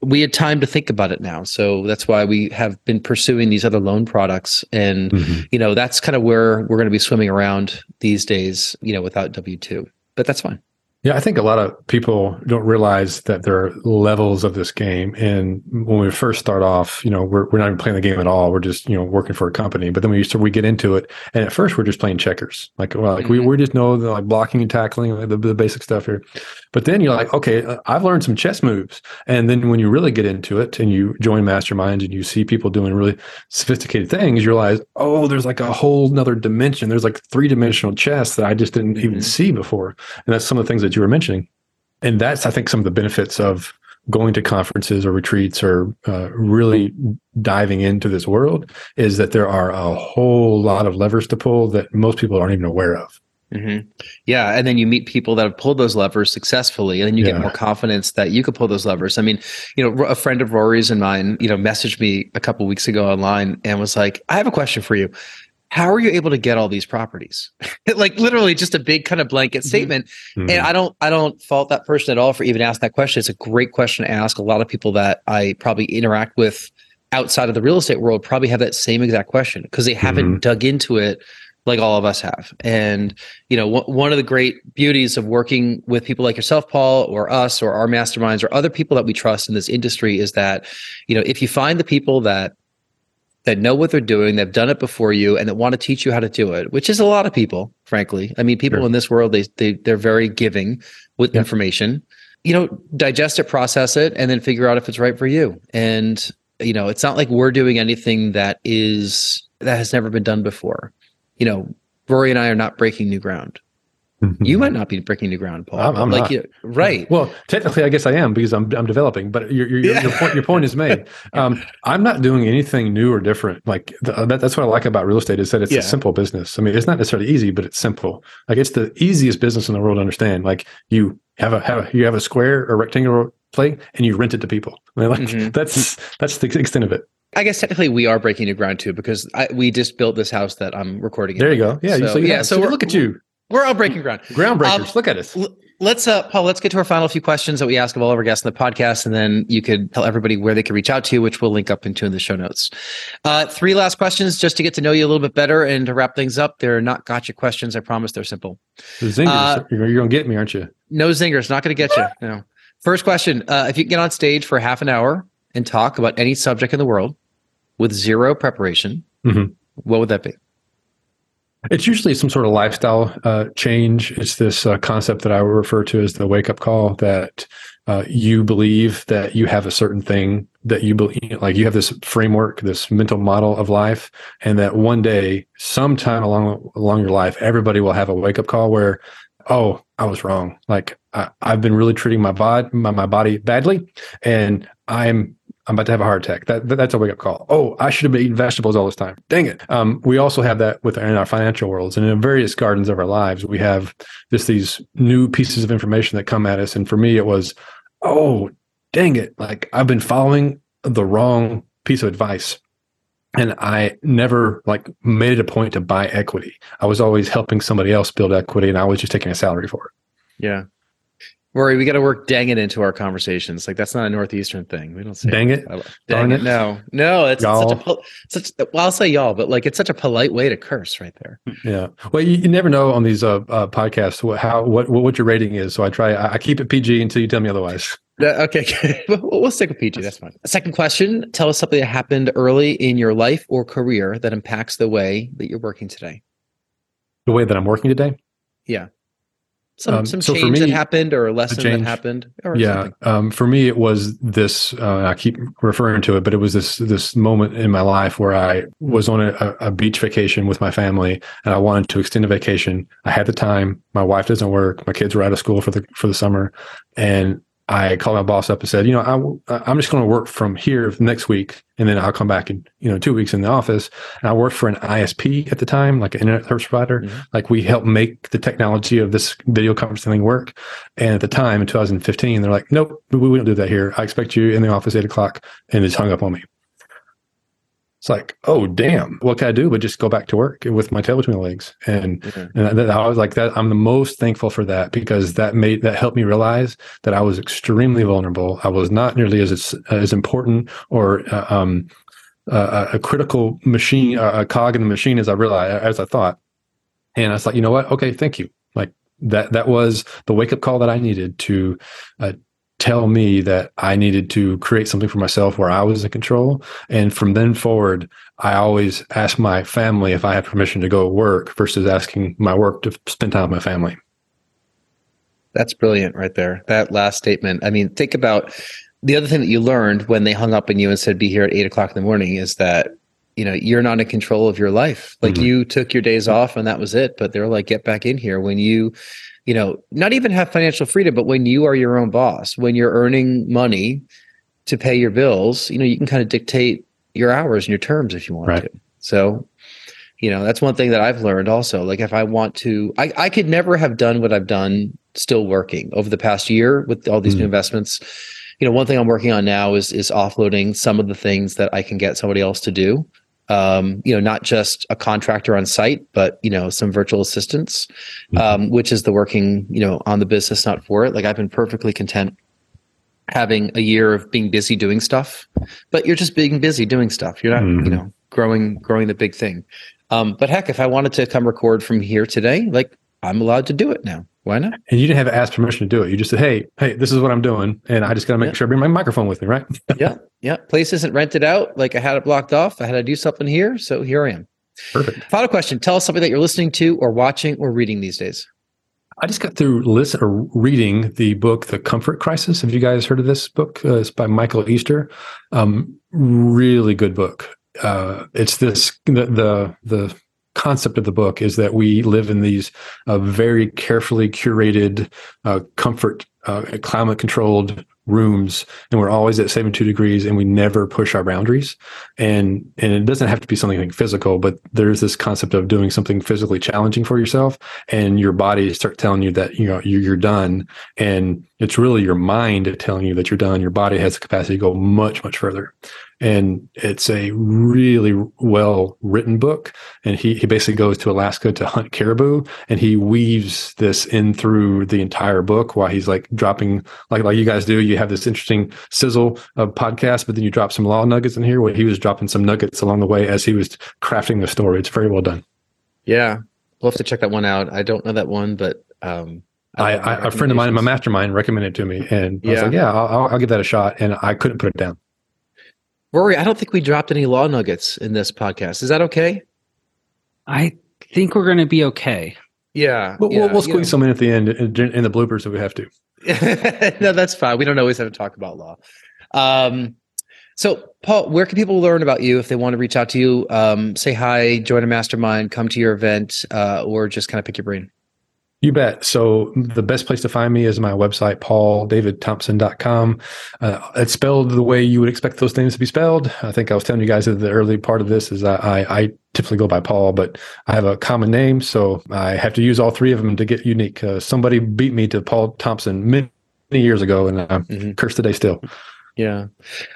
C: we had time to think about it now. So that's why we have been pursuing these other loan products. And, mm-hmm. you know, that's kind of where we're going to be swimming around these days, you know, without W 2. But that's fine.
A: Yeah, I think a lot of people don't realize that there are levels of this game. And when we first start off, you know, we're, we're not even playing the game at all. We're just, you know, working for a company. But then we start, we get into it. And at first we're just playing checkers. Like, well, like mm-hmm. we, we just know the like blocking and tackling, like the, the basic stuff here. But then you're like, okay, uh, I've learned some chess moves. And then when you really get into it and you join masterminds and you see people doing really sophisticated things, you realize, oh, there's like a whole nother dimension. There's like three dimensional chess that I just didn't mm-hmm. even see before. And that's some of the things that you were mentioning. And that's, I think, some of the benefits of going to conferences or retreats or uh, really diving into this world is that there are a whole lot of levers to pull that most people aren't even aware of.
C: Mm-hmm. Yeah, and then you meet people that have pulled those levers successfully, and then you yeah. get more confidence that you could pull those levers. I mean, you know, a friend of Rory's and mine, you know, messaged me a couple weeks ago online and was like, "I have a question for you how are you able to get all these properties like literally just a big kind of blanket mm-hmm. statement mm-hmm. and i don't i don't fault that person at all for even asking that question it's a great question to ask a lot of people that i probably interact with outside of the real estate world probably have that same exact question because they haven't mm-hmm. dug into it like all of us have and you know w- one of the great beauties of working with people like yourself paul or us or our masterminds or other people that we trust in this industry is that you know if you find the people that that know what they're doing, they've done it before you, and that want to teach you how to do it, which is a lot of people, frankly. I mean, people sure. in this world, they, they they're very giving with yeah. information. You know, digest it, process it, and then figure out if it's right for you. And you know, it's not like we're doing anything that is that has never been done before. You know, Rory and I are not breaking new ground. You might not be breaking new ground, Paul.
A: I'm- I'm
C: like
A: not.
C: you, right.
A: Well, technically, I guess I am because I'm I'm developing. But your your, your,
C: Yeah.
A: your point your point is made. Um, I'm not doing anything new or different. Like the, that, that's what I like about real estate is that it's
C: Yeah.
A: a simple business. I mean, it's not necessarily easy, but it's simple. Like it's the easiest business in the world to understand. Like you have a have a, you have a square or rectangular plate and you rent it to people. I mean, like
C: Mhm.
A: that's that's the extent of it.
C: I guess technically we are breaking new ground too because I, we just built this house that I'm recording. in
A: There you go. Yeah.
C: So,
A: so,
C: yeah. So we're,
A: look at you,
C: We're all breaking ground.
A: groundbreakers.
C: Um,
A: look at us.
C: L- Let's, uh, Paul. Let's get to our final few questions that we ask of all of our guests in the podcast, and then you could tell everybody where they can reach out to you, which we'll link up into in the show notes. Uh, three last questions just to get to know you a little bit better and to wrap things up. They're not gotcha questions. I promise they're simple.
A: The zingers.
C: uh,
A: you're, you're gonna get me, aren't you?
C: No zingers. Not going to get you. No. First question: uh, If you get on stage for half an hour and talk about any subject in the world with zero preparation,
A: Mhm.
C: what would that be?
A: It's usually some sort of lifestyle uh, change. It's this uh, concept that I would refer to as the wake up call that uh, you believe that you have a certain thing that you believe, like you have this framework, this mental model of life, and that one day, sometime along along your life, everybody will have a wake up call where, oh, I was wrong. Like I, I've been really treating my body my, my body badly, and I'm I'm about to have a heart attack. That- that's a wake up call. Oh, I should have been eating vegetables all this time. Dang it. Um, we also have that with in our financial worlds and in various gardens of our lives. We have just these new pieces of information that come at us. And for me, it was, oh, dang it. Like I've been following the wrong piece of advice. And I never like made it a point to buy equity. I was always helping somebody else build equity and I was just taking a salary for it.
C: Yeah. Rory, we got to work dang it into our conversations. Like that's not a northeastern thing. We don't say
A: Dang it.
C: I li-
A: Darn
C: Dang
A: it.
C: it. No, no, it's such a pol- such. Well, I'll say y'all, but like it's such a polite way to curse right there.
A: Yeah. Well, you, you never know on these uh, uh, podcasts what, how what what your rating is. So I try. I, I keep it PG until you tell me otherwise.
C: Uh, okay, we'll we'll stick with PG. That's fine. Second question: Tell us something that happened early in your life or career that impacts the way that you're working today.
A: The way that I'm working today.
C: Some
A: Um,
C: some
A: so
C: change that happened or a lesson that happened. Or
A: yeah. Um, for me, it was this. Uh, I keep referring to it, but it was this this moment in my life where I was on a, a beach vacation with my family, and I wanted to extend a vacation. I had the time. My wife doesn't work. My kids were out of school for the for the summer, and I called my boss up and said, you know, I, I'm just going to work from here next week, and then I'll come back in, you know, two weeks in the office. And I worked for an ISP at the time, like an internet service provider.
C: Mhm.
A: Like we helped make the technology of this video conferencing thing work. And at the time in 2015, they're like, nope, we, we don't do that here. I expect you in the office eight o'clock, and just hung up on me. It's like, oh damn, what can I do but just go back to work with my tail between my legs? And
C: Yeah.
A: and I, I was like that. I'm the most thankful for that because that made that helped me realize that I was extremely vulnerable. I was not nearly as as important or uh, um, uh, a critical machine, uh, a cog in the machine as I realized as I thought. And I was like, you know what? Okay, thank you. Like that. That was the wake up call that I needed to uh, tell me that I needed to create something for myself where I was in control. And from then forward, I always ask my family if I have permission to go work versus asking my work to spend time with my family.
C: That's brilliant right there. That last statement. I mean, think about the other thing that you learned when they hung up on you and said, be here at eight o'clock in the morning is that, you know, you're not in control of your life. Like
A: Mhm.
C: you took your days off and that was it. But they're like, get back in here when you, you know, not even have financial freedom, but when you are your own boss, when you're earning money to pay your bills, you know, you can kind of dictate your hours and your terms if you want
A: Right.
C: to. So, you know, that's one thing that I've learned also. Like if I want to, I, I could never have done what I've done still working over the past year with all these new
A: Mhm.
C: investments. You know, one thing I'm working on now is is offloading some of the things that I can get somebody else to do. Um, you know, not just a contractor on site, but you know, some virtual assistants,
A: Mhm.
C: um, which is the working, you know, on the business, not for it. Like I've been perfectly content having a year of being busy doing stuff, but you're just being busy doing stuff. You're not,
A: Mhm.
C: you know, growing growing the big thing. Um, but heck, if I wanted to come record from here today, like I'm allowed to do it now. Why not?
A: And you didn't have to ask permission to do it. You just said, "Hey, hey, this is what I'm doing," and I just got to make
C: Yeah.
A: sure I bring my microphone with me, right?
C: yeah, yeah. Place isn't rented out. Like I had it blocked off. I had to do something here, so here I am.
A: Perfect.
C: Final question: Tell us something that you're listening to, or watching, or reading these days.
A: I just got through listen or reading the book, The Comfort Crisis. Have you guys heard of this book? Uh, it's by Michael Easter. Um, really good book. Uh, it's this the the the concept of the book is that we live in these uh, very carefully curated, uh, comfort, uh, climate controlled rooms and we're always at 72 degrees and we never push our boundaries. And and it doesn't have to be something like physical but there's this concept of doing something physically challenging for yourself and your body start telling you that you know you're done. And it's really your mind telling you that you're done. Your body has the capacity to go much much further. And it's a really well written book. And he, he basically goes to alaska to hunt caribou and he weaves this in through the entire book while he's like dropping like like you guys do. You have this interesting sizzle of podcast but then you drop some law nuggets in here. Where he was dropping some nuggets along the way as he was crafting the story. It's very well done.
C: Yeah. We'll have to check that one out. I don't know that one but um
A: I, I, a friend of mine in my mastermind recommended it to me, and I was like, "Yeah, I'll, I'll give that a shot." And I couldn't put it down.
C: Rory, I don't think we dropped any law nuggets in this podcast. Is that okay?
D: I think we're going to be okay.
C: Yeah.
A: We'll,
C: yeah,
A: we'll, we'll squeeze some in at the end in, in the bloopers if we have
C: to. no, that's fine. We don't always have to talk about law. Um, so, Paul, where can people learn about you if they want to reach out to you? Um, say hi, join a mastermind, come to your event, uh, or just kind of pick your brain?
A: You bet. So the best place to find me is my website, pauldavidthompson.com. Uh, it's spelled the way you would expect those names to be spelled. I think I was telling you guys at the early part of this is I, I, I typically go by Paul, but I have a common name. So I have to use all three of them to get unique. Uh, somebody beat me to Paul Thompson many, many years ago and I'm mm-hmm. cursed today still.
C: Yeah.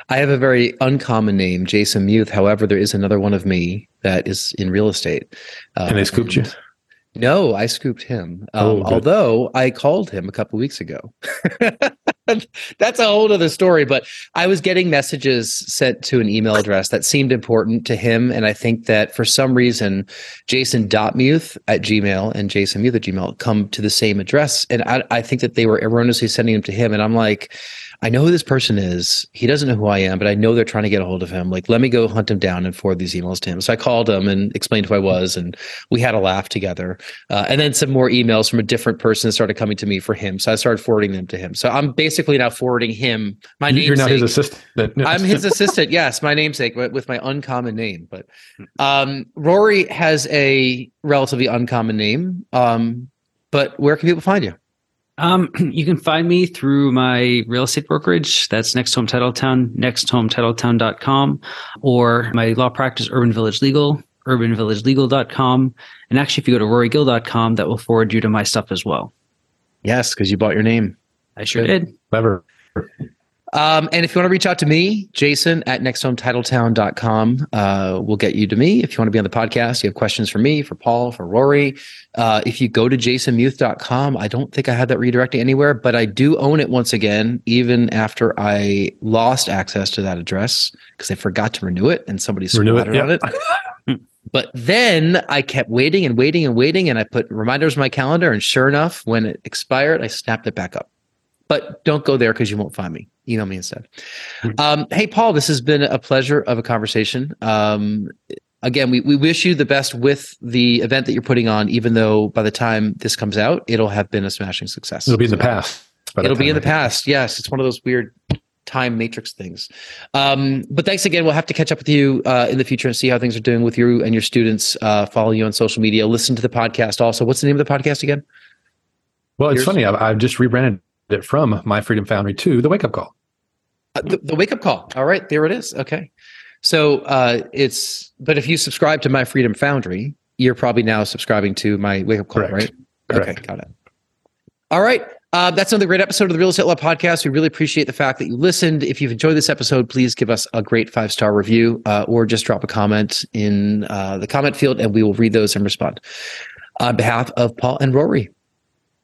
C: I have a very uncommon name, Jason Muth. However, there is another one of me that is in real estate.
A: Uh, and they scooped you?
C: No, I scooped him. Um, oh, although I called him a couple weeks ago. That's a whole other story. But I was getting messages sent to an email address that seemed important to him. And I think that for some reason, jason.muth at Gmail and jasonmuth at Gmail come to the same address. And I, I think that they were erroneously sending them to him. And I'm like, I know who this person is. He doesn't know who I am, but I know they're trying to get a hold of him. Like, let me go hunt him down and forward these emails to him. So I called him and explained who I was, and we had a laugh together. Uh, and then some more emails from a different person started coming to me for him. So I started forwarding them to him. So I'm basically now forwarding him my name.
A: You're now his assistant.
C: I'm his assistant. Yes, my namesake but with my uncommon name. But um, Rory has a relatively uncommon name. Um, but where can people find you?
D: Um, you can find me through my real estate brokerage. That's NextHome Titletown, nexthometitletown.com, or my law practice, Urban Village Legal, urbanvillagelegal.com. And actually, if you go to rorygill.com, that will forward you to my stuff as well.
C: Yes, because you bought your name.
D: I sure did.
A: Clever.
C: Um, and if you want to reach out to me, Jason at nexthometitletown.com, uh, we'll get you to me. If you want to be on the podcast, you have questions for me, for Paul, for Rory. Uh, if you go to jasonmuth.com, I don't think I had that redirecting anywhere, but I do own it once again, even after I lost access to that address because I forgot to renew it and somebody squatted on it. But then I kept waiting and waiting and waiting, and I put reminders in my calendar. And sure enough, when it expired, I snapped it back up. But don't go there because you won't find me email me instead. Um, hey, Paul, this has been a pleasure of a conversation. Um, again, we, we wish you the best with the event that you're putting on, even though by the time this comes out, it'll have been a smashing success.
A: It'll be in the past.
C: It'll be in the past. Yes. It's one of those weird time matrix things. Um, but thanks again. We'll have to catch up with you uh, in the future and see how things are doing with you and your students. Uh, follow you on social media. Listen to the podcast also. What's the name of the podcast again?
A: Well, it's Yours? funny. I've, I've just rebranded it from My Freedom Foundry to the Wake Up Call.
C: Uh, the, the, Wake Up Call. All right, there it is. Okay. So uh, it's, but if you subscribe to My Freedom Foundry, you're probably now subscribing to my Wake Up Call, Correct. right?
A: Correct.
C: Okay, got it. All right. Uh, that's another great episode of the Real Estate Law Podcast. We really appreciate the fact that you listened. If you've enjoyed this episode, please give us a great five star review uh, or just drop a comment in uh, the comment field and we will read those and respond. On behalf of Paul and Rory,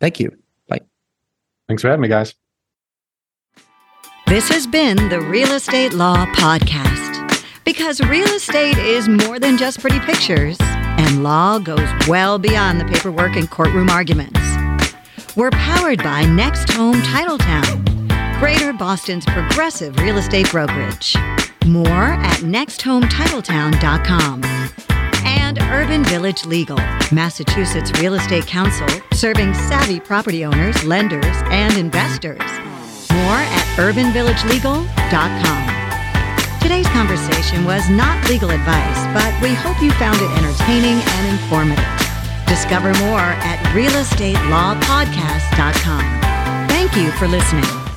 C: thank you.
A: Thanks for having me, guys.
B: This has been the Real Estate Law Podcast. Because real estate is more than just pretty pictures, and law goes well beyond the paperwork and courtroom arguments. We're powered by NextHome Titletown, Greater Boston's progressive real estate brokerage. More at nexthometitletown.com Urban Village Legal, Massachusetts Real Estate Council, serving savvy property owners, lenders, and investors. More at urbanvillagelegal.com. Today's conversation was not legal advice, but we hope you found it entertaining and informative. Discover more at realestatelawpodcast.com. Thank you for listening.